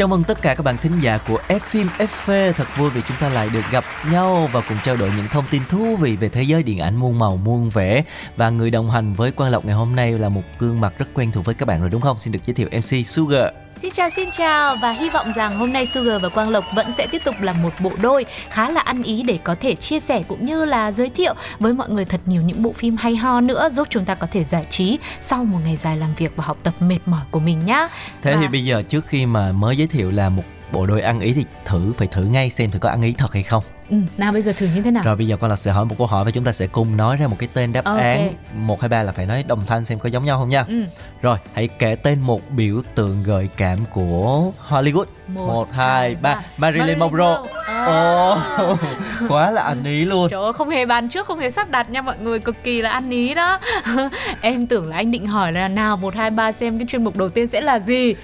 Chào mừng tất cả các bạn thính giả của F phim FV Thật vui vì chúng ta lại được gặp nhau Và cùng trao đổi những thông tin thú vị về thế giới điện ảnh muôn màu, muôn vẻ. Và người đồng hành với Quang Lộc ngày hôm nay là một gương mặt rất quen thuộc với các bạn rồi, đúng không? Xin được giới thiệu MC Sugar. Xin chào xin chào và hy vọng rằng hôm nay Sugar và Quang Lộc vẫn sẽ tiếp tục là một bộ đôi khá là ăn ý để có thể chia sẻ cũng như là giới thiệu với mọi người thật nhiều những bộ phim hay ho nữa giúp chúng ta có thể giải trí sau một ngày dài làm việc và học tập mệt mỏi của mình nhá. Thế Và- thì bây giờ trước khi mà mới giới thiệu là một bộ đôi ăn ý thì thử phải thử ngay xem thử có ăn ý thật hay không Ừ, nào bây giờ thử như thế nào? Rồi bây giờ Quang Lộc sẽ hỏi một câu hỏi và chúng ta sẽ cùng nói ra một cái tên đáp Ok. án một hai ba là phải nói đồng thanh xem có giống nhau không nha Ừ. Rồi hãy kể tên một biểu tượng gợi cảm của Hollywood Một, một hai ba Marilyn Marilyn Monroe. Ồ À. quá là anh ý luôn Trời ơi, không hề bàn trước, không hề sắp đặt nha mọi người, cực kỳ là ăn ý đó. em tưởng là anh định hỏi là nào 1 2 3 xem cái chuyên mục đầu tiên sẽ là gì.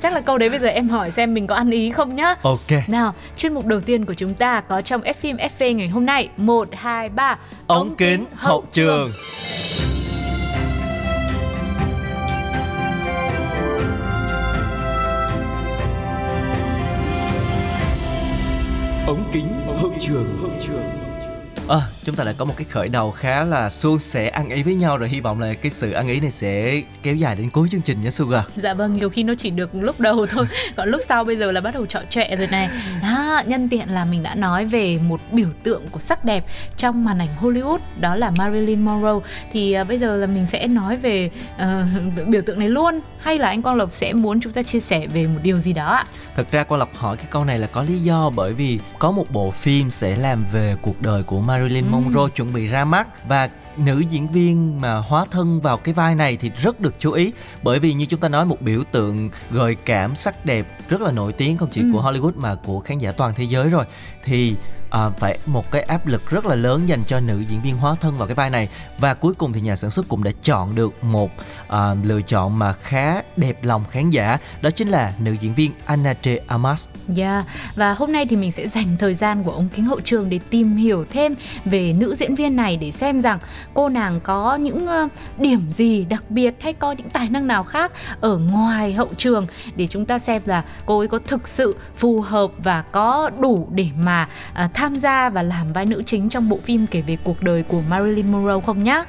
Chắc là câu đấy bây giờ em hỏi xem mình có ăn ý không nhá. Ok Nào, chuyên mục đầu tiên của chúng ta có trong F phim FV ngày hôm nay. 1, 2, 3 ống kính hậu trường. ống kính hậu trường hậu trường À, chúng ta đã có một cái khởi đầu khá là suôn sẻ ăn ý với nhau rồi. Hy vọng là cái sự ăn ý này sẽ kéo dài đến cuối chương trình nhé Sugar. Dạ vâng, nhiều khi nó chỉ được lúc đầu thôi. Còn lúc sau bây giờ là bắt đầu trọ trọe rồi này. Đó, nhân tiện là mình đã nói về một biểu tượng của sắc đẹp trong màn ảnh Hollywood Đó là Marilyn Monroe. Thì à, bây giờ là mình sẽ nói về ờ, biểu tượng này luôn. Hay là anh Quang Lộc sẽ muốn chúng ta chia sẻ về một điều gì đó ạ? Thật ra Quang Lộc hỏi cái câu này là có lý do bởi vì có một bộ phim sẽ làm về cuộc đời của Marilyn Ừm. Monroe chuẩn bị ra mắt và nữ diễn viên mà hóa thân vào cái vai này thì rất được chú ý bởi vì như chúng ta nói một biểu tượng gợi cảm sắc đẹp rất là nổi tiếng không chỉ Ừ. của Hollywood mà của khán giả toàn thế giới rồi thì à, phải một cái áp lực rất là lớn dành cho nữ diễn viên hóa thân vào cái vai này và cuối cùng thì nhà sản xuất cũng đã chọn được một à, lựa chọn mà khá đẹp lòng khán giả đó chính là nữ diễn viên Anna J. Amas. Yeah. Dạ, và hôm nay thì mình sẽ dành thời gian của ông kính hậu trường để tìm hiểu thêm về nữ diễn viên này để xem rằng cô nàng có những ờ, điểm gì đặc biệt hay có những tài năng nào khác ở ngoài hậu trường để chúng ta xem là cô ấy có thực sự phù hợp và có đủ để mà à, tham tham gia và làm vai nữ chính trong bộ phim kể về cuộc đời của Marilyn Monroe không nhá.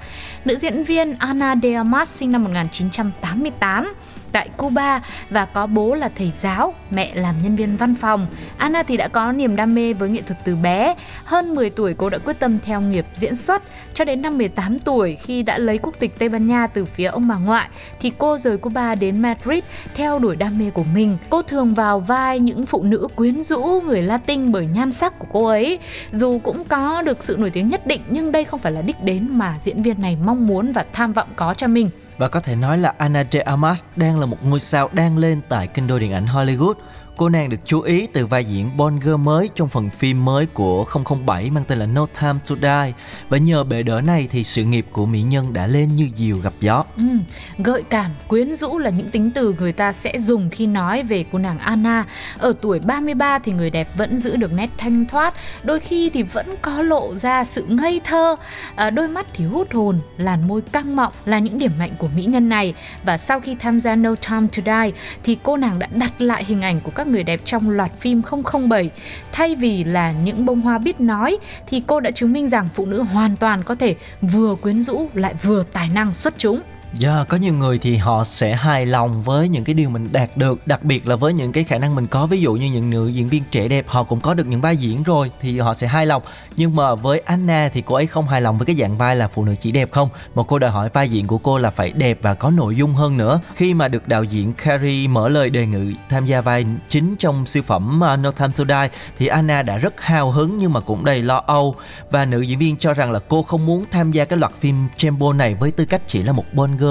Nữ diễn viên Ana de Armas sinh năm 1988 tại Cuba và có bố là thầy giáo, mẹ làm nhân viên văn phòng. Anna thì đã có niềm đam mê với nghệ thuật từ bé. Hơn 10 tuổi cô đã quyết tâm theo nghiệp diễn xuất. Cho đến năm 18 tuổi khi đã lấy quốc tịch Tây Ban Nha từ phía ông bà ngoại thì cô rời Cuba đến Madrid theo đuổi đam mê của mình. Cô thường vào vai những phụ nữ quyến rũ người Latin bởi nhan sắc của cô ấy. Dù cũng có được sự nổi tiếng nhất định nhưng đây không phải là đích đến mà diễn viên này mong muốn và tham vọng có cho mình. Và có thể nói là Anna de Armas đang là một ngôi sao đang lên tại kinh đô điện ảnh Hollywood. Cô nàng được chú ý từ vai diễn Bond girl mới trong phần phim mới của 007 mang tên là No Time to Die. Và nhờ bệ đỡ này thì sự nghiệp của mỹ nhân đã lên như diều gặp gió. Ừ, gợi cảm, quyến rũ là những tính từ người ta sẽ dùng khi nói về cô nàng Anna. Ở tuổi 33 thì người đẹp vẫn giữ được nét thanh thoát, đôi khi thì vẫn có lộ ra sự ngây thơ. À, đôi mắt thì hút hồn, làn môi căng mọng là những điểm mạnh của mỹ nhân này. Và sau khi tham gia No Time to Die thì cô nàng đã đặt lại hình ảnh của các người đẹp trong loạt phim 007. Thay vì là những bông hoa biết nói, thì cô đã chứng minh rằng phụ nữ hoàn toàn có thể vừa quyến rũ lại vừa tài năng xuất chúng. Yeah, có nhiều người thì họ sẽ hài lòng với những cái điều mình đạt được Đặc biệt là với những cái khả năng mình có. Ví dụ như những nữ diễn viên trẻ đẹp Họ cũng có được những vai diễn rồi Thì họ sẽ hài lòng. Nhưng mà với Anna thì cô ấy không hài lòng với cái dạng vai là phụ nữ chỉ đẹp không? Một cô đòi hỏi vai diễn của cô là phải đẹp và có nội dung hơn nữa. Khi mà được đạo diễn Carrie mở lời đề nghị tham gia vai chính trong siêu phẩm à, No Time to Die Thì Anna đã rất hào hứng nhưng mà cũng đầy lo âu. Và nữ diễn viên cho rằng là cô không muốn tham gia cái loạt phim James Bond này với tư cách chỉ là một Bond girl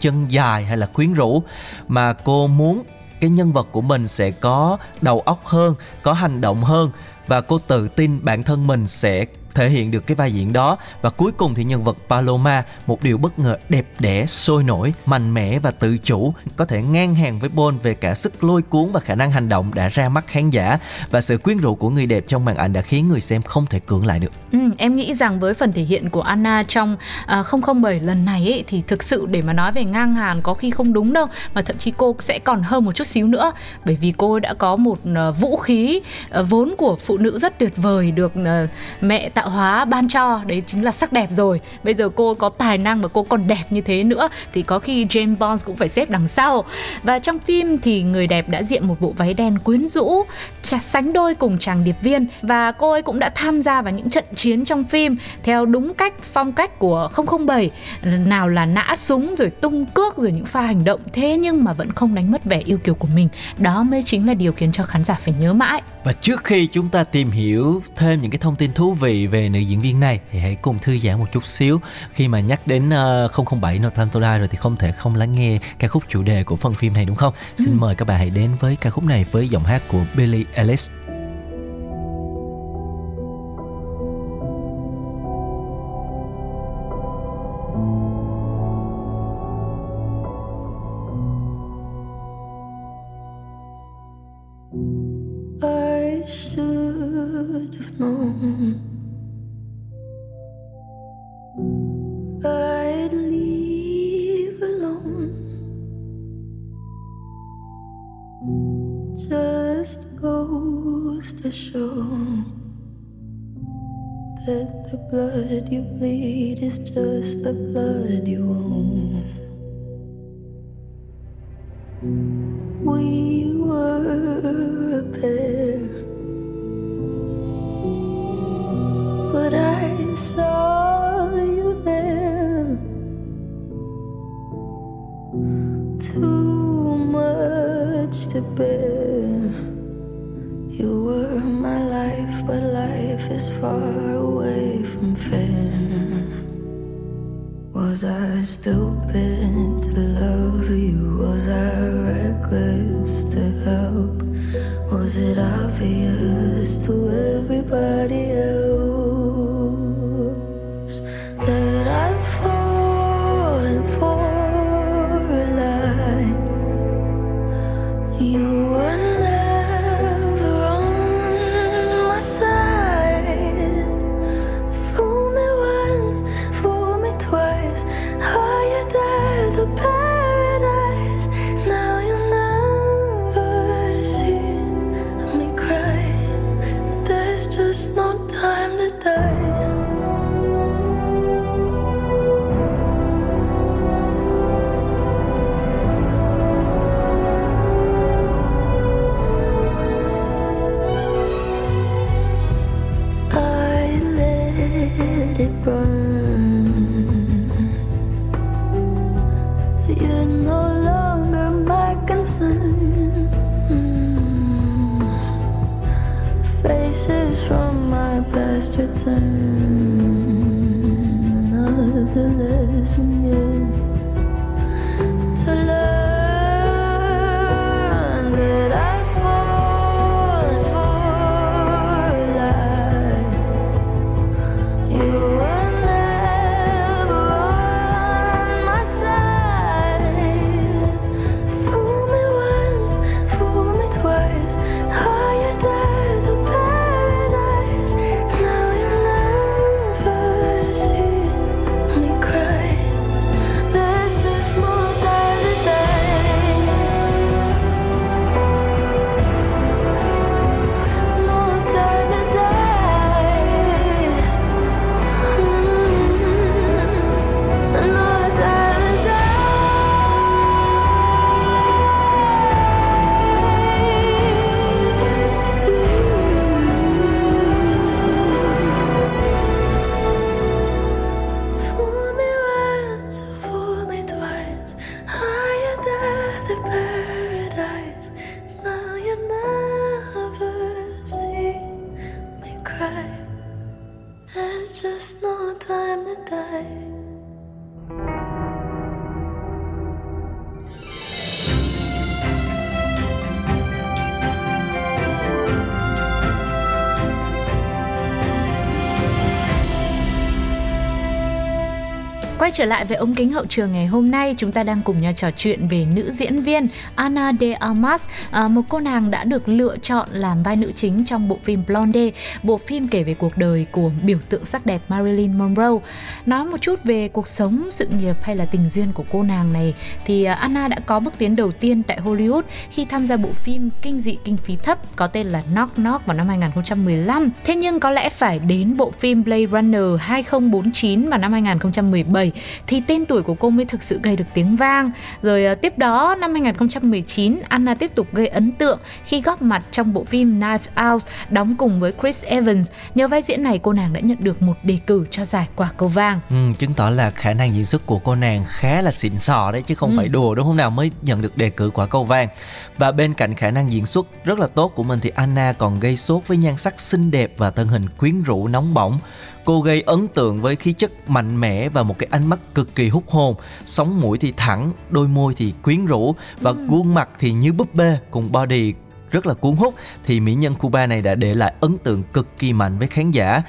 chân dài hay là quyến rũ mà cô muốn cái nhân vật của mình sẽ có đầu óc hơn, có hành động hơn và cô tự tin bản thân mình sẽ thể hiện được cái vai diễn đó. Và cuối cùng thì nhân vật Paloma một điều bất ngờ đẹp đẽ sôi nổi mạnh mẽ và tự chủ có thể ngang hàng với Bond về cả sức lôi cuốn và khả năng hành động đã ra mắt khán giả. Và sự quyến rũ của người đẹp trong màn ảnh đã khiến người xem không thể cưỡng lại được. Ừ, em nghĩ rằng với phần thể hiện của Anna trong à, uh, 007 lần này ấy, thì thực sự để mà nói về ngang hàng có khi không đúng đâu mà thậm chí cô sẽ còn hơn một chút xíu nữa. Bởi vì cô đã có một uh, vũ khí uh, vốn của phụ nữ rất tuyệt vời được uh, mẹ tạo hóa ban cho. Đấy chính là sắc đẹp rồi. Bây giờ cô có tài năng và cô còn đẹp như thế nữa, thì có khi James Bond cũng phải xếp đằng sau. Và trong phim thì người đẹp đã diện một bộ váy đen quyến rũ sánh đôi cùng chàng điệp viên. Và cô ấy cũng đã tham gia vào những trận chiến trong phim theo đúng cách, phong cách của 007 nào là nã súng, rồi tung cước, rồi những pha hành động thế nhưng mà vẫn không đánh mất vẻ yêu kiều của mình. Đó mới chính là điều khiến cho khán giả phải nhớ mãi. Và trước khi chúng ta tìm hiểu thêm những cái thông tin thú vị về nữ diễn viên này thì hãy cùng thư giãn một chút xíu khi mà nhắc đến uh, 007 No Time to Die rồi thì không thể không lắng nghe ca khúc chủ đề của phần phim này đúng không? Ừ. Xin mời các bạn hãy đến với ca khúc này với giọng hát của Billie Eilish. Much. You were my life, but life is far away from fair. Was I stupid trở lại với ống kính hậu trường ngày hôm nay, chúng ta đang cùng nhau trò chuyện về nữ diễn viên Anna de Armas, à, một cô nàng đã được lựa chọn làm vai nữ chính trong bộ phim Blonde, bộ phim kể về cuộc đời của biểu tượng sắc đẹp Marilyn Monroe. Nói một chút về cuộc sống, sự nghiệp hay là tình duyên của cô nàng này thì Anna đã có bước tiến đầu tiên tại Hollywood khi tham gia bộ phim kinh dị kinh phí thấp có tên là Knock Knock vào năm 2015. Thế nhưng có lẽ phải đến bộ phim Blade Runner 2049 vào năm 2017 thì tên tuổi của cô mới thực sự gây được tiếng vang. Rồi à, tiếp đó năm 2019 Anna tiếp tục gây ấn tượng khi góp mặt trong bộ phim Knives Out đóng cùng với Chris Evans. Nhờ vai diễn này cô nàng đã nhận được một đề cử cho giải quả cầu vàng. Ừ, chứng tỏ là khả năng diễn xuất của cô nàng khá là xịn sò đấy chứ không ừ. phải đùa đúng không nào mới nhận được đề cử quả cầu vàng. Và bên cạnh khả năng diễn xuất rất là tốt của mình thì Anna còn gây sốt với nhan sắc xinh đẹp và thân hình quyến rũ nóng bỏng Cô gây ấn tượng với khí chất mạnh mẽ và một cái ánh mắt cực kỳ hút hồn, sống mũi thì thẳng, đôi môi thì quyến rũ và ừ. khuôn mặt thì như búp bê cùng body rất là cuốn hút. Thì mỹ nhân Cuba này đã để lại ấn tượng cực kỳ mạnh với khán giả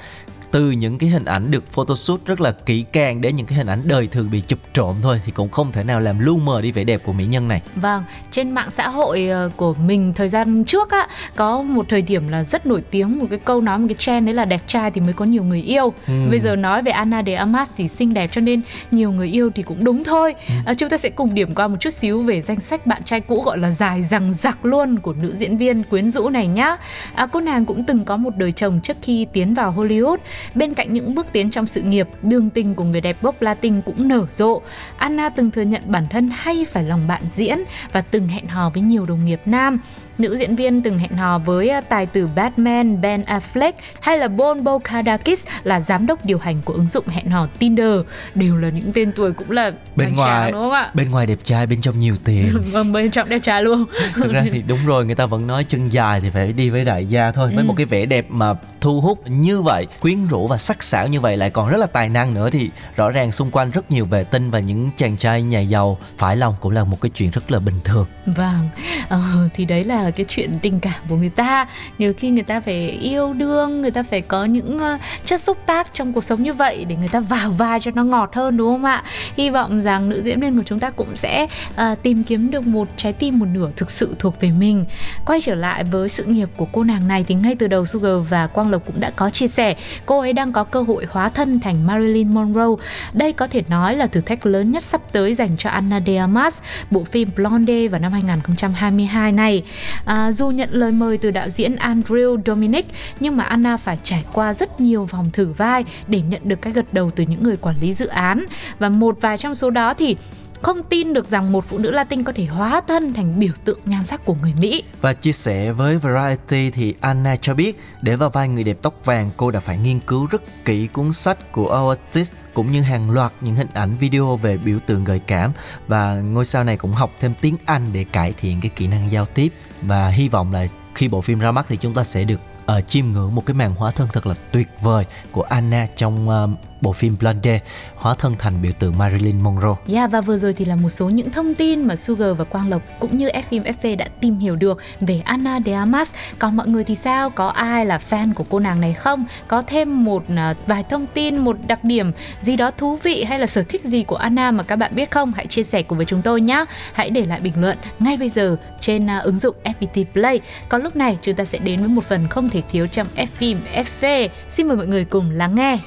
từ những cái hình ảnh được photoshoot rất là kỹ càng đến những cái hình ảnh đời thường bị chụp trộm thôi thì cũng không thể nào làm lu mờ đi vẻ đẹp của mỹ nhân này. Vâng, trên mạng xã hội ờ, của mình thời gian trước á có một thời điểm là rất nổi tiếng một cái câu nói một cái trend đấy là đẹp trai thì mới có nhiều người yêu. Ừ. Bây giờ nói về Anna de Armas thì xinh đẹp cho nên nhiều người yêu thì cũng đúng thôi. Ừ. À, chúng ta sẽ cùng điểm qua một chút xíu về danh sách bạn trai cũ gọi là dài rằng giặc luôn của nữ diễn viên quyến rũ này nhá. À, cô nàng cũng từng có một đời chồng trước khi tiến vào Hollywood Bên cạnh những bước tiến trong sự nghiệp, đường tình của người đẹp gốc Latin cũng nở rộ. Anna từng thừa nhận bản thân hay phải lòng bạn diễn và từng hẹn hò với nhiều đồng nghiệp nam. Nữ diễn viên từng hẹn hò với à, tài tử Batman Ben Affleck hay là Bon Bokadakis là giám đốc điều hành của ứng dụng hẹn hò Tinder đều là những tên tuổi cũng là bên ngoài đúng không ạ? Bên ngoài đẹp trai bên trong nhiều tiền. vâng bên trong đẹp trai luôn. Thực ra thì đúng rồi người ta vẫn nói chân dài thì phải đi với đại gia thôi. Với ừ. một cái vẻ đẹp mà thu hút như vậy, quyến rũ và sắc sảo như vậy lại còn rất là tài năng nữa thì rõ ràng xung quanh rất nhiều vệ tinh và những chàng trai nhà giàu phải lòng cũng là một cái chuyện rất là bình thường. Vâng, ờ, thì đấy là cái chuyện tình cảm của người ta. Nhiều khi người ta phải yêu đương người ta phải có những uh, chất xúc tác trong cuộc sống như vậy để người ta vào vai cho nó ngọt hơn đúng không ạ? Hy vọng rằng nữ diễn viên của chúng ta cũng sẽ uh, tìm kiếm được một trái tim một nửa thực sự thuộc về mình. Quay trở lại với sự nghiệp của cô nàng này thì ngay từ đầu Sugar và Quang Lộc cũng đã có chia sẻ cô ấy đang có cơ hội hóa thân thành Marilyn Monroe. Đây có thể nói là thử thách lớn nhất sắp tới dành cho Anna de Armas bộ phim Blonde vào năm 2022 này. À, dù nhận lời mời từ đạo diễn Andrew Dominic nhưng mà Anna phải trải qua rất nhiều vòng thử vai để nhận được cái gật đầu từ những người quản lý dự án. Và một vài trong số đó thì không tin được rằng một phụ nữ Latin có thể hóa thân thành biểu tượng nhan sắc của người Mỹ. Và chia sẻ với Variety thì Anna cho biết để vào vai người đẹp tóc vàng cô đã phải nghiên cứu rất kỹ cuốn sách của Oasis cũng như hàng loạt những hình ảnh video về biểu tượng gợi cảm và ngôi sao này cũng học thêm tiếng Anh để cải thiện cái kỹ năng giao tiếp và hy vọng là khi bộ phim ra mắt thì chúng ta sẽ được uh, chiêm ngưỡng một cái màn hóa thân thật là tuyệt vời của Anna trong uh, bộ phim Blonde hóa thân thành biểu tượng Marilyn Monroe. Yeah, và vừa rồi thì là một số những thông tin mà Sugar và Quang Lộc cũng như Fim FV đã tìm hiểu được về Anna de Armas. Còn mọi người thì sao? Có ai là fan của cô nàng này không? Có thêm một à, vài thông tin, một đặc điểm gì đó thú vị hay là sở thích gì của Anna mà các bạn biết không? Hãy chia sẻ cùng với chúng tôi nhé. Hãy để lại bình luận ngay bây giờ trên à, ứng dụng FPT Play. Còn lúc này chúng ta sẽ đến với một phần không thể thiếu trong Fim FV. Xin mời mọi người cùng lắng nghe.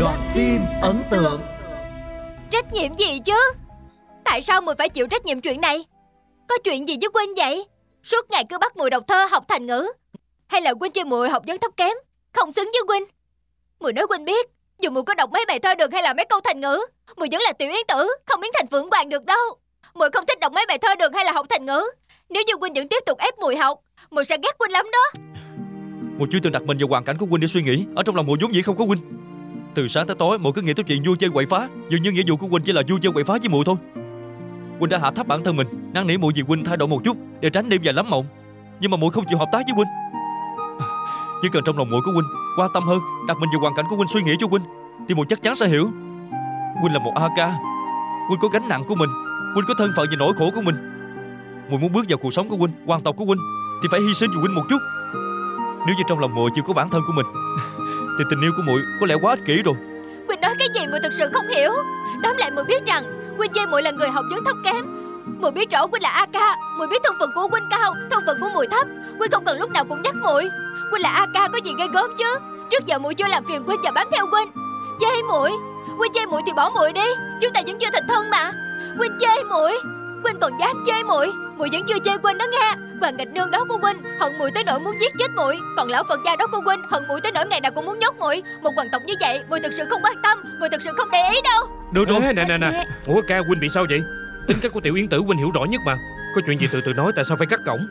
Đoạn phim ấn tượng. Trách nhiệm gì chứ? Tại sao mùi phải chịu trách nhiệm chuyện này? Có chuyện gì với Quynh vậy? Suốt ngày cứ bắt mùi đọc thơ học thành ngữ. Hay là Quynh chơi mùi học vấn thấp kém? Không xứng với Quynh Mùi nói Quynh biết Dù mùi có đọc mấy bài thơ được hay là mấy câu thành ngữ Mùi vẫn là tiểu yến tử Không biến thành phượng hoàng được đâu. Mùi không thích đọc mấy bài thơ được hay là học thành ngữ. Nếu như Quynh vẫn tiếp tục ép mùi học Mùi sẽ ghét Quynh lắm đó. Mùi chưa từng đặt mình vào hoàn cảnh của Quynh để suy nghĩ. Ở trong lòng mùi vốn dĩ không có Quynh từ sáng tới tối mỗi cứ nghĩ tới chuyện vui chơi quậy phá. Dường như nghĩa vụ của Quỳnh chỉ là vui chơi quậy phá với muội thôi. Quỳnh đã hạ thấp bản thân mình năn nỉ muội vì Quỳnh thay đổi một chút Để tránh đêm dài lắm mộng. Nhưng mà muội không chịu hợp tác với Quỳnh. Chỉ cần trong lòng muội của Quỳnh quan tâm hơn Đặt mình vào hoàn cảnh của Quỳnh suy nghĩ cho Quỳnh Thì muội chắc chắn sẽ hiểu. Quỳnh là một A Quỳnh có gánh nặng của mình Quỳnh có thân phận và nỗi khổ của mình. Muội muốn bước vào cuộc sống của Quỳnh, hoàng tộc của Quỳnh, thì phải hy sinh vì Quỳnh một chút. Nếu như trong lòng muội chưa có bản thân của mình thì tình yêu của muội có lẽ quá ích kỷ rồi. Quỳnh nói cái gì muội thực sự không hiểu. Tóm lại muội biết rằng Quỳnh chê muội là người học vấn thấp kém. Muội biết rõ Quỳnh là A ca, Muội biết thân phận của Quỳnh cao, Thân phận của muội thấp. Quỳnh không cần lúc nào cũng nhắc muội. Quỳnh là A ca có gì ghê gớm chứ? Trước giờ muội chưa làm phiền Quỳnh và bám theo Quỳnh. Chê muội. Quỳnh chê muội thì bỏ muội đi, Chúng ta vẫn chưa thành thân mà. Quỳnh chê muội. Quỳnh còn dám chê muội. Muội vẫn chưa chê Quỳnh đó nghe. Hoàng Ngạch Nương đó của Quỳnh hận muội tới nỗi muốn giết chết muội. Còn lão Phật gia đó của Quỳnh hận muội tới nỗi ngày nào cũng muốn nhốt muội. Một hoàng tộc như vậy muội thực sự không quan tâm Muội thực sự không để ý đâu. Được rồi. Ê, nè nè nè. Ủa ca huynh bị sao vậy? Tính cách của tiểu yến tử huynh hiểu rõ nhất mà. Có chuyện gì từ từ nói tại sao phải cắt cổng?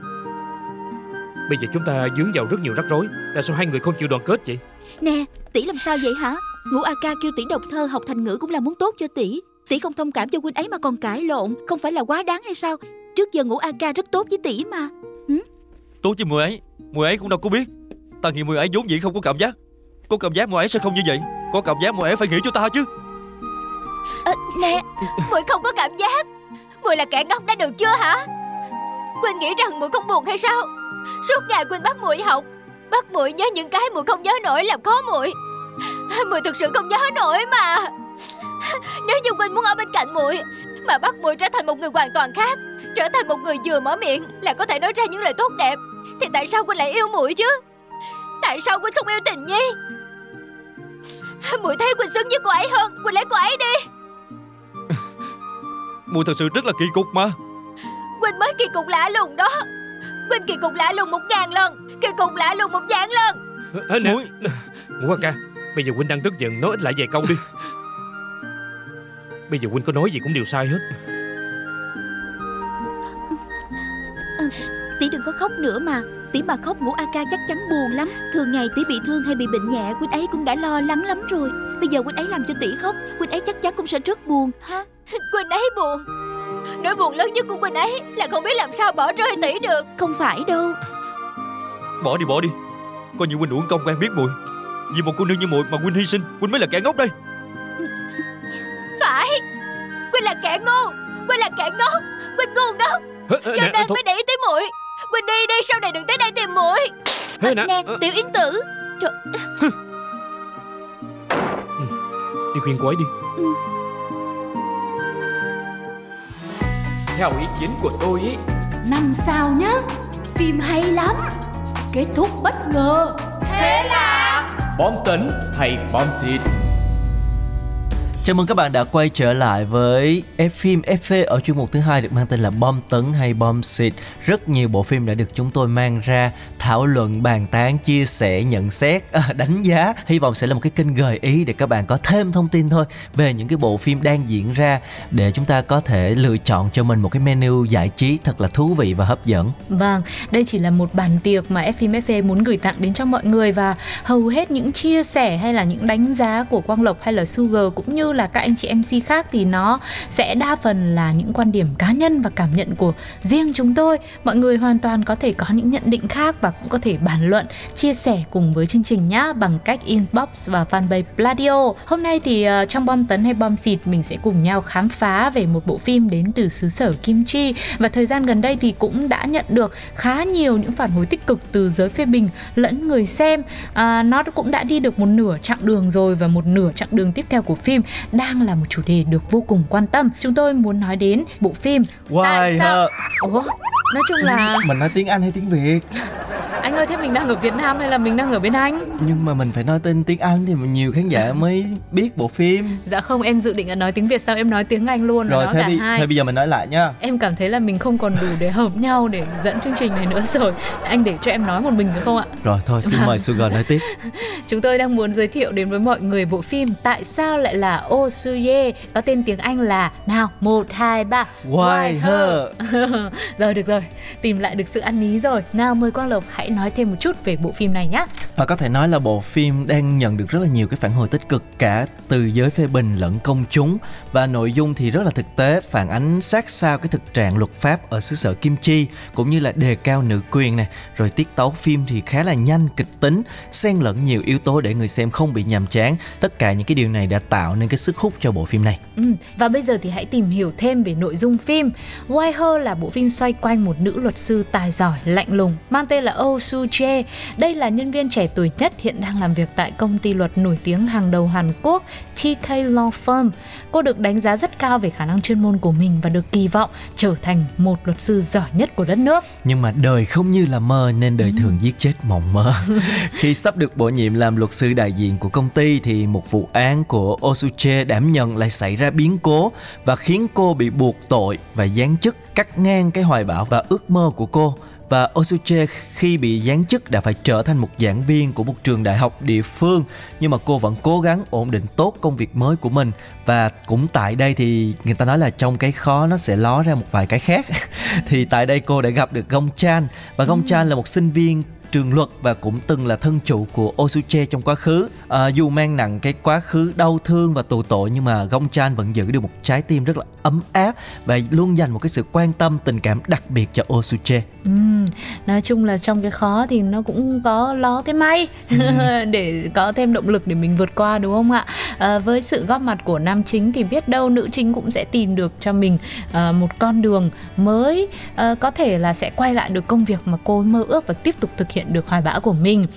Bây giờ chúng ta dướng vào rất nhiều rắc rối. Tại sao hai người không chịu đoàn kết vậy? Nè, tỷ làm sao vậy hả? Ngũ A ca kêu tỷ đọc thơ học thành ngữ cũng là muốn tốt cho tỷ. Tỷ không thông cảm cho huynh ấy mà còn cãi lộn, không phải là quá đáng hay sao? Trước giờ Ngũ A ca rất tốt với tỷ mà. Tốt với muội ấy, muội ấy cũng đâu có biết. Tần hiện muội ấy vốn dĩ không có cảm giác. Có cảm giác muội ấy sẽ không như vậy. Có cảm giác muội ấy phải nghĩ cho ta chứ. Ờ, nè, muội không có cảm giác muội là kẻ ngốc đã được chưa hả Quỳnh nghĩ rằng muội không buồn hay sao Suốt ngày Quỳnh bắt muội học Bắt muội nhớ những cái muội không nhớ nổi làm khó muội Muội thực sự không nhớ nổi mà Nếu như Quỳnh muốn ở bên cạnh muội Mà bắt muội trở thành một người hoàn toàn khác Trở thành một người vừa mở miệng Là có thể nói ra những lời tốt đẹp Thì tại sao Quỳnh lại yêu muội chứ? Tại sao Quỳnh không yêu tình nhi? Muội thấy Quỳnh xứng với cô ấy hơn Quỳnh lấy cô ấy đi. Muội thật sự rất là kỳ cục mà. Quỳnh mới kỳ cục lạ lùng đó. Quỳnh kỳ cục lạ lùng một ngàn lần Kỳ cục lạ lùng một vạn lần. Muội Ngũ A ca Bây giờ huynh đang tức giận nói ít lại vài câu đi Bây giờ huynh có nói gì cũng đều sai hết tỷ đừng có khóc nữa mà. Tỷ mà khóc Ngũ A ca chắc chắn buồn lắm. Thường ngày tỷ bị thương hay bị bệnh nhẹ, huynh ấy cũng đã lo lắng lắm rồi. Bây giờ huynh ấy làm cho tỷ khóc, huynh ấy chắc chắn cũng sẽ rất buồn. Ha? Quỳnh ấy buồn Nỗi buồn lớn nhất của Quỳnh ấy Là không biết làm sao bỏ rơi tỷ được Không phải đâu. bỏ đi bỏ đi. Coi như huynh uổng công quen biết muội. Vì một cô nương như muội mà huynh hy sinh, huynh mới là kẻ ngốc đây. Là kẻ ngu. Quỳnh là kẻ ngốc. Quỳnh ngu ngốc. Cho nên thôi, mới để ý tới muội. Quỳnh đi đi sau này đừng tới đây tìm muội. Ê, nè, Nè, ờ, tiểu yến tử. Trời, Đi khuyên cô ấy đi. Theo ý kiến của tôi ý Năm sao nhá Phim hay lắm. Kết thúc bất ngờ. Bom tấn hay bom xịt Chào mừng các bạn đã quay trở lại với F phim FV ở chuyên mục thứ hai được mang tên là Bom tấn hay bom xịt. Rất nhiều bộ phim đã được chúng tôi mang ra thảo luận, bàn tán, chia sẻ, nhận xét, à, đánh giá. Hy vọng sẽ là một cái kênh gợi ý để các bạn có thêm thông tin thôi về những cái bộ phim đang diễn ra để chúng ta có thể lựa chọn cho mình một cái menu giải trí thật là thú vị và hấp dẫn. Vâng, đây chỉ là một bàn tiệc mà F FV muốn gửi tặng đến cho mọi người và hầu hết những chia sẻ hay là những đánh giá của Quang Lộc hay là Sugar cũng như là các anh chị MC khác thì nó sẽ đa phần là những quan điểm cá nhân và cảm nhận của riêng chúng tôi. Mọi người hoàn toàn có thể có những nhận định khác và cũng có thể bàn luận, chia sẻ cùng với chương trình nhá bằng cách inbox và fanpage Pladio. Hôm nay thì uh, trong bom tấn hay bom xịt mình sẽ cùng nhau khám phá về một bộ phim đến từ xứ sở Kim Chi và thời gian gần đây thì cũng đã nhận được khá nhiều những phản hồi tích cực từ giới phê bình lẫn người xem. À, nó cũng đã đi được một nửa chặng đường rồi và một nửa chặng đường tiếp theo của phim đang là một chủ đề được vô cùng quan tâm. Chúng tôi muốn nói đến bộ phim Tại sao- Ủa, nói chung là Mình nói tiếng Anh hay tiếng Việt? anh ơi thế mình đang ở Việt Nam hay là mình đang ở bên Anh? Nhưng mà mình phải nói tên tiếng Anh thì nhiều khán giả mới biết bộ phim. Dạ không em dự định là nói tiếng Việt sao em nói tiếng Anh luôn Rồi thế, bi- hai. thế bây giờ mình nói lại nha. Em cảm thấy là mình không còn đủ để hợp nhau để dẫn chương trình này nữa rồi. Anh để cho em nói một mình được không ạ? Rồi thôi xin mời Sugar nói tiếp. Chúng tôi đang muốn giới thiệu đến với mọi người bộ phim Tại sao lại là Osuye có tên tiếng Anh là nào một hai ba Why her? rồi được rồi tìm lại được sự ăn ý rồi nào mời Quang Lộc hãy nói nói thêm một chút về bộ phim này nhé. Và có thể nói là bộ phim đang nhận được rất là nhiều cái phản hồi tích cực cả từ giới phê bình lẫn công chúng và nội dung thì rất là thực tế, phản ánh sát sao cái thực trạng luật pháp ở xứ sở Kim Chi cũng như là đề cao nữ quyền này, rồi tiết tấu phim thì khá là nhanh, kịch tính, xen lẫn nhiều yếu tố để người xem không bị nhàm chán. Tất cả những cái điều này đã tạo nên cái sức hút cho bộ phim này. Ừ, và bây giờ thì hãy tìm hiểu thêm về nội dung phim. Why Her là bộ phim xoay quanh một nữ luật sư tài giỏi, lạnh lùng, mang tên là Oh Soo Jae. Đây là nhân viên trẻ tuổi nhất hiện đang làm việc tại công ty luật nổi tiếng hàng đầu Hàn Quốc TK Law Firm. Cô được đánh giá rất cao về khả năng chuyên môn của mình và được kỳ vọng trở thành một luật sư giỏi nhất của đất nước. Nhưng mà đời không như là mơ nên đời thường giết chết mộng mơ. Khi sắp được bổ nhiệm làm luật sư đại diện của công ty thì một vụ án của Osuche đảm nhận lại xảy ra biến cố và khiến cô bị buộc tội và giáng chức cắt ngang cái hoài bão và ước mơ của cô. Và Osuche khi bị giáng chức đã phải trở thành một giảng viên của một trường đại học địa phương. Nhưng mà cô vẫn cố gắng ổn định tốt công việc mới của mình. Và cũng tại đây thì người ta nói là trong cái khó nó sẽ ló ra một vài cái khác. Thì tại đây cô đã gặp được Gong Chan. Và Gong Chan là một sinh viên trường luật và cũng từng là thân chủ của Osuche trong quá khứ. À, dù mang nặng cái quá khứ đau thương và tù tội nhưng mà Gong Chan vẫn giữ được một trái tim rất là ấm áp và luôn dành một cái sự quan tâm tình cảm đặc biệt cho Osuche. Ừ, nói chung là trong cái khó thì nó cũng có ló cái may ừ. để có thêm động lực để mình vượt qua đúng không ạ? À, với sự góp mặt của nam chính thì biết đâu nữ chính cũng sẽ tìm được cho mình uh, một con đường mới uh, có thể là sẽ quay lại được công việc mà cô mơ ước và tiếp tục thực hiện được hoài bão của mình.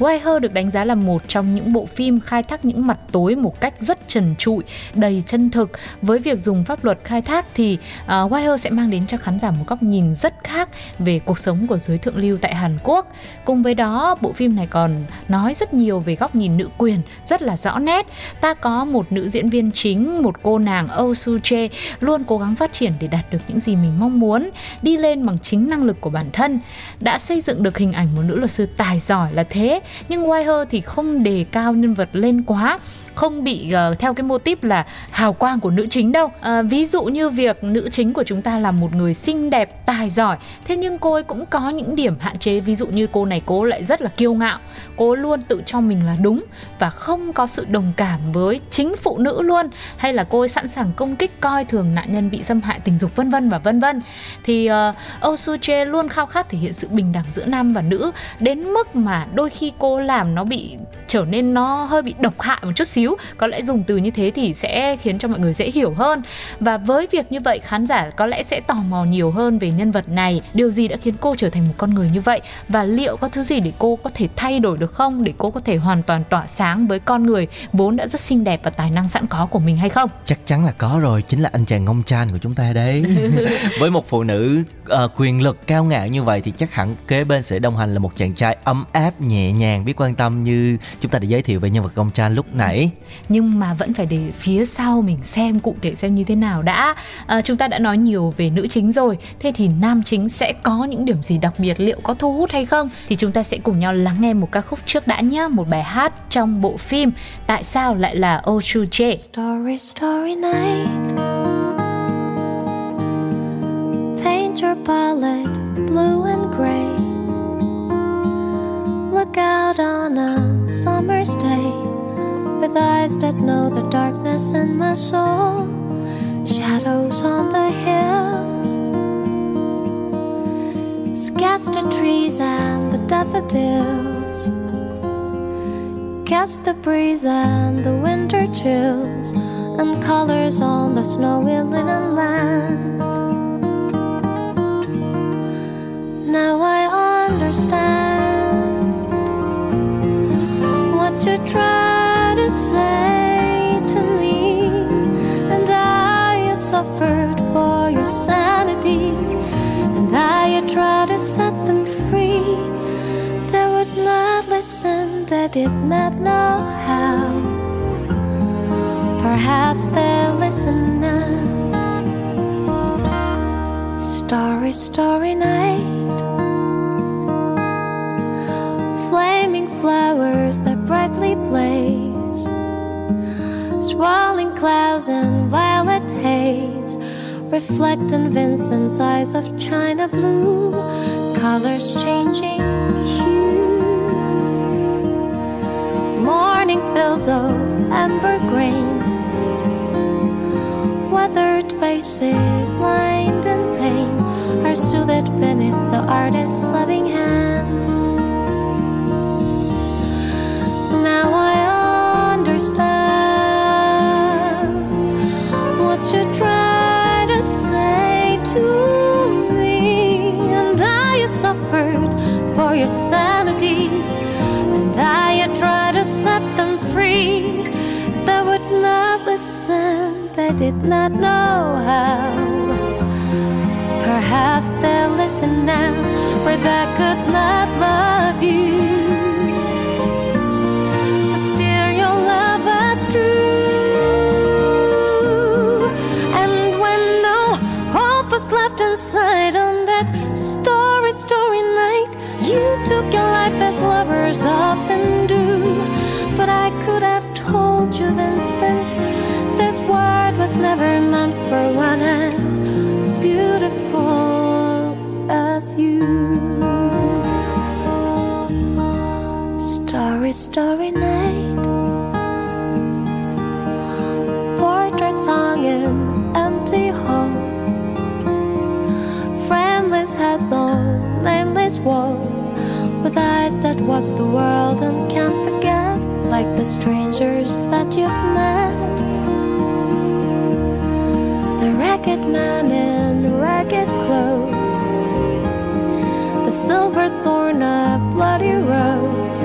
Wire Her được đánh giá là một trong những bộ phim khai thác những mặt tối một cách rất trần trụi, đầy chân thực. Với việc dùng pháp luật khai thác thì uh, Why Her sẽ mang đến cho khán giả một góc nhìn rất khác về cuộc sống của giới thượng lưu tại Hàn Quốc. Cùng với đó, bộ phim này còn nói rất nhiều về góc nhìn nữ quyền rất là rõ nét. Ta có một nữ diễn viên chính, một cô nàng Oh Soo Jae luôn cố gắng phát triển để đạt được những gì mình mong muốn, đi lên bằng chính năng lực của bản thân. Đã xây dựng được hình ảnh một nữ luật sư tài giỏi là thế nhưng Wire thì không đề cao nhân vật lên quá không bị uh, theo cái mô típ là hào quang của nữ chính đâu. Uh, ví dụ như việc nữ chính của chúng ta là một người xinh đẹp tài giỏi thế nhưng cô ấy cũng có những điểm hạn chế. Ví dụ như cô này cô lại rất là kiêu ngạo. Cô luôn tự cho mình là đúng và không có sự đồng cảm với chính phụ nữ luôn. Hay là cô ấy sẵn sàng công kích coi thường nạn nhân bị xâm hại tình dục vân vân và vân vân. Thì uh, Oh Soo Jae luôn khao khát thể hiện sự bình đẳng giữa nam và nữ đến mức mà đôi khi cô làm nó bị trở nên nó hơi bị độc hại một chút xíu có lẽ dùng từ như thế thì sẽ khiến cho mọi người dễ hiểu hơn. Và với việc như vậy khán giả có lẽ sẽ tò mò nhiều hơn về nhân vật này. Điều gì đã khiến cô trở thành một con người như vậy? Và liệu có thứ gì để cô có thể thay đổi được không? Để cô có thể hoàn toàn tỏa sáng với con người vốn đã rất xinh đẹp và tài năng sẵn có của mình hay không? Chắc chắn là có rồi chính là anh chàng ngông chan của chúng ta đấy. Với một phụ nữ uh, quyền lực cao ngạo như vậy thì chắc hẳn kế bên sẽ đồng hành là một chàng trai ấm áp nhẹ nhàng biết quan tâm như chúng ta đã giới thiệu về nhân vật ngông chan lúc nãy nhưng mà vẫn phải để phía sau mình xem cụ thể xem như thế nào đã. À, chúng ta đã nói nhiều về nữ chính rồi. Thế thì nam chính sẽ có những điểm gì đặc biệt liệu có thu hút hay không? Thì chúng ta sẽ cùng nhau lắng nghe một ca khúc trước đã nhé một bài hát trong bộ phim tại sao lại là Oh Chu Jae Story, story night. Paint your palette blue and gray. Look out on a summer's day. With eyes that know the darkness in my soul. Shadows on the hills, sketch the trees and the daffodils, catch the breeze and the winter chills, and colors on the snowy linen land. Now I understand what you try say to me, and I suffered for your sanity, and I tried to set them free. They would not listen, they did not know how. Perhaps they'll listen now. Story, story night. Flaming flowers that brightly blaze swirling clouds and violet haze reflect in Vincent's eyes of china blue, colors changing hue. Morning fills of amber grain, weathered faces lined in pain are soothed beneath the artist's loving hand. Now I understand what you try to say to me, and I suffered for your sanity, and I tried to set them free. They would not listen, they did not know how. Perhaps they'll listen now, for they could not love Starry, night. Portraits hung in empty halls. Frameless heads on nameless walls. With eyes that watch the world and can't forget, like the strangers that you've met. The ragged man in ragged clothes. The silver thorn, a bloody rose,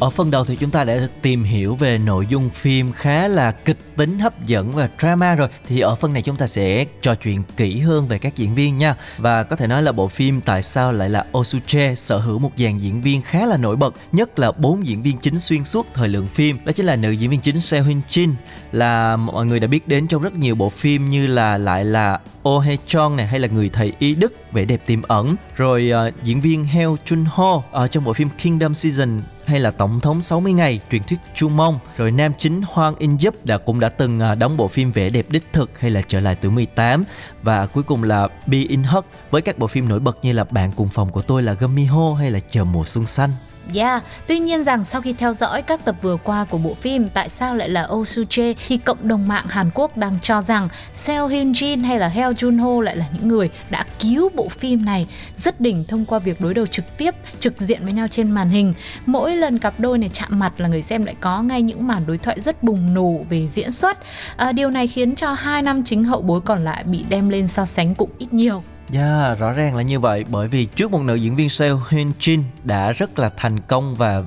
Ở phần đầu thì chúng ta đã tìm hiểu về nội dung phim khá là kịch tính, hấp dẫn và drama rồi. Thì ở phần này chúng ta sẽ trò chuyện kỹ hơn về các diễn viên nha. Và có thể nói là bộ phim tại sao lại là Osuche sở hữu một dàn diễn viên khá là nổi bật, nhất là bốn diễn viên chính xuyên suốt thời lượng phim. Đó chính là nữ diễn viên chính Seo Hyun Jin là mọi người đã biết đến trong rất nhiều bộ phim như là lại là Oh Hye Chong này, hay là người thầy y đức vẻ đẹp tiềm ẩn. Rồi uh, diễn viên Heo Chun Ho ở trong bộ phim Kingdom Season hay là Tổng thống 60 ngày, truyền thuyết Chu Mông, rồi nam chính Hoang In Yup đã cũng đã từng uh, đóng bộ phim vẻ đẹp đích thực hay là trở lại tuổi 18 và cuối cùng là Be In Hug với các bộ phim nổi bật như là Bạn cùng phòng của tôi là Gummy Ho hay là Chờ mùa xuân xanh. Yeah, tuy nhiên rằng sau khi theo dõi các tập vừa qua của bộ phim Tại sao lại là Oh Soo Jae thì cộng đồng mạng Hàn Quốc đang cho rằng Seo Hyun Jin hay là Heo Jun Ho lại là những người đã cứu bộ phim này rất đỉnh thông qua việc đối đầu trực tiếp, trực diện với nhau trên màn hình. Mỗi lần cặp đôi này chạm mặt là người xem lại có ngay những màn đối thoại rất bùng nổ về diễn xuất. À, điều này khiến cho hai nam chính hậu bối còn lại bị đem lên so sánh cũng ít nhiều. Yeah, rõ ràng là như vậy bởi vì trước một nữ diễn viên Seo Hyun Jin đã rất là thành công và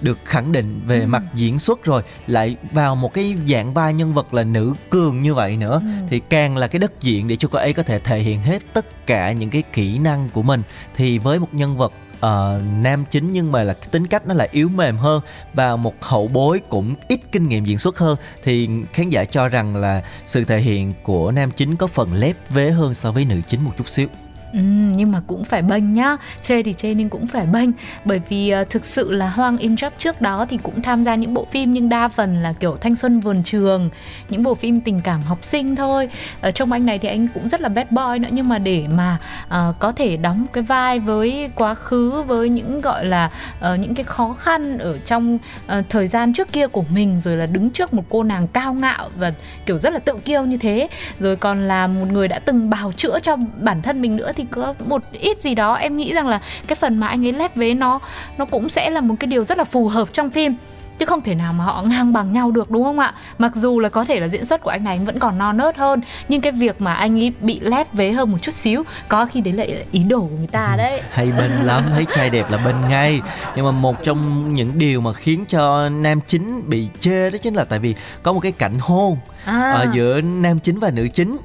được khẳng định về Ừ. mặt diễn xuất rồi lại vào một cái dạng vai nhân vật là nữ cường như vậy nữa Ừ. thì càng là cái đất diện để cho cô ấy có thể thể hiện hết tất cả những cái kỹ năng của mình thì với một nhân vật uh, nam chính nhưng mà là cái tính cách nó lại yếu mềm hơn và một hậu bối cũng ít kinh nghiệm diễn xuất hơn. Thì khán giả cho rằng là sự thể hiện của nam chính có phần lép vế hơn so với nữ chính một chút xíu. Ừ, nhưng mà cũng phải bênh nhá. Chê thì chê nhưng cũng phải bênh. Bởi vì uh, thực sự là Hoàng In job trước đó thì cũng tham gia những bộ phim nhưng đa phần là kiểu thanh xuân vườn trường những bộ phim tình cảm học sinh thôi. Ở trong anh này thì anh cũng rất là bad boy nữa. Nhưng mà để mà uh, có thể đóng cái vai với quá khứ với những gọi là uh, những cái khó khăn ở trong uh, thời gian trước kia của mình rồi là đứng trước một cô nàng cao ngạo và kiểu rất là tự kiêu như thế. Rồi còn là một người đã từng bào chữa cho bản thân mình nữa thì có một ít gì đó, em nghĩ rằng là cái phần mà anh ấy lép vế nó nó cũng sẽ là một cái điều rất là phù hợp trong phim chứ không thể nào mà họ ngang bằng nhau được đúng không ạ? Mặc dù là có thể là diễn xuất của anh này vẫn còn non nớt hơn nhưng cái việc mà anh ấy bị lép vế hơn một chút xíu có khi đấy là ý đồ của người ta đấy. hay bên lắm thấy trai đẹp là bên ngay. Nhưng mà một trong những điều mà khiến cho nam chính bị chê đó chính là tại vì có một cái cảnh hôn à. ở giữa nam chính và nữ chính.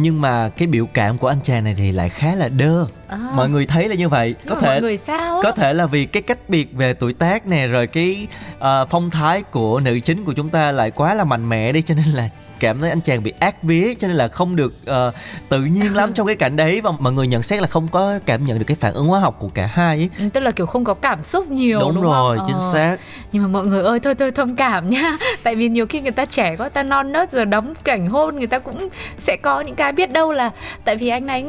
Nhưng mà cái biểu cảm của anh chàng này thì lại khá là đơ À. mọi người thấy là như vậy Nhưng có thể người sao á? có thể là vì cái cách biệt về tuổi tác nè rồi cái ờ, phong thái của nữ chính của chúng ta lại quá là mạnh mẽ đi cho nên là cảm thấy anh chàng bị ác vía cho nên là không được ờ, tự nhiên lắm trong cái cảnh đấy và mọi người nhận xét là không có cảm nhận được cái phản ứng hóa học của cả hai ấy. Ừ, tức là kiểu không có cảm xúc nhiều đúng, đúng, rồi không? chính Ờ. xác nhưng mà mọi người ơi thôi thôi thông cảm nhá tại vì nhiều khi người ta trẻ quá ta non nớt rồi đóng cảnh hôn người ta cũng sẽ có những cái biết đâu là tại vì anh ấy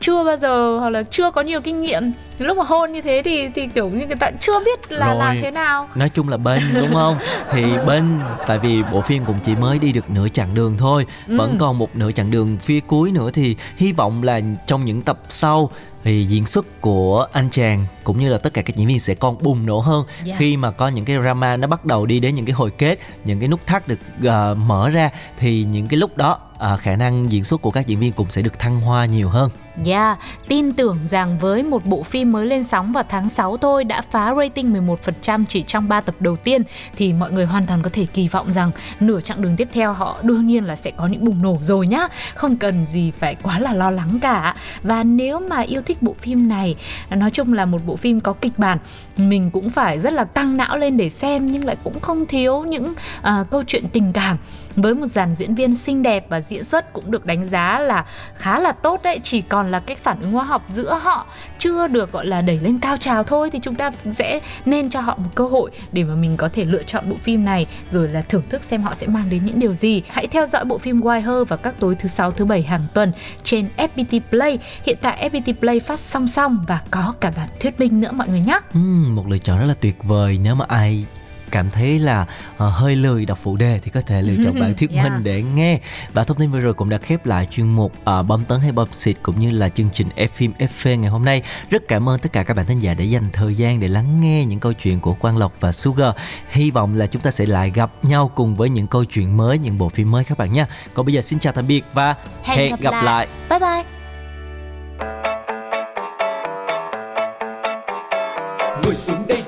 chưa bao giờ hoặc là chưa có nhiều kinh nghiệm lúc mà hôn như thế thì thì kiểu như người ta chưa biết là Rồi. làm thế nào nói chung là bên đúng không thì bên tại vì bộ phim cũng chỉ mới đi được nửa chặng đường thôi vẫn Ừ. còn một nửa chặng đường phía cuối nữa thì hy vọng là trong những tập sau thì diễn xuất của anh chàng cũng như là tất cả các diễn viên sẽ còn bùng nổ hơn Yeah. khi mà có những cái drama nó bắt đầu đi đến những cái hồi kết những cái nút thắt được ờ, mở ra thì những cái lúc đó ờ, khả năng diễn xuất của các diễn viên cũng sẽ được thăng hoa nhiều hơn Yeah, tin tưởng rằng với một bộ phim mới lên sóng vào tháng 6 thôi đã phá rating 11% chỉ trong 3 tập đầu tiên thì mọi người hoàn toàn có thể kỳ vọng rằng nửa chặng đường tiếp theo họ đương nhiên là sẽ có những bùng nổ rồi nhá. Không cần gì phải quá là lo lắng cả. Và nếu mà yêu thích bộ phim này, nói chung là một bộ phim có kịch bản, mình cũng phải rất là căng não lên để xem nhưng lại cũng không thiếu những uh, câu chuyện tình cảm với một dàn diễn viên xinh đẹp và diễn xuất cũng được đánh giá là khá là tốt đấy chỉ còn là cái phản ứng hóa học giữa họ chưa được gọi là đẩy lên cao trào thôi thì chúng ta sẽ nên cho họ một cơ hội để mà mình có thể lựa chọn bộ phim này rồi là thưởng thức xem họ sẽ mang đến những điều gì. Hãy theo dõi bộ phim Why Her vào các tối thứ sáu thứ bảy hàng tuần trên FPT Play. Hiện tại FPT Play phát song song và có cả bản thuyết minh nữa mọi người nhé. Ừ, một lựa chọn rất là tuyệt vời nếu mà ai cảm thấy là ờ, hơi lười đọc phụ đề thì có thể lựa chọn bản thuyết Yeah. minh để nghe. Và thông tin vừa rồi cũng đã khép lại chuyên mục uh, bấm tấn hay bấm xịt cũng như là chương trình F phim FV ngày hôm nay. Rất cảm ơn tất cả các bạn thính giả đã dành thời gian để lắng nghe những câu chuyện của Quang Lộc và Sugar. Hy vọng là chúng ta sẽ lại gặp nhau cùng với những câu chuyện mới những bộ phim mới các bạn nha. Còn bây giờ xin chào tạm biệt và hẹn, gặp, lại. bye bye. Ngồi xuống đây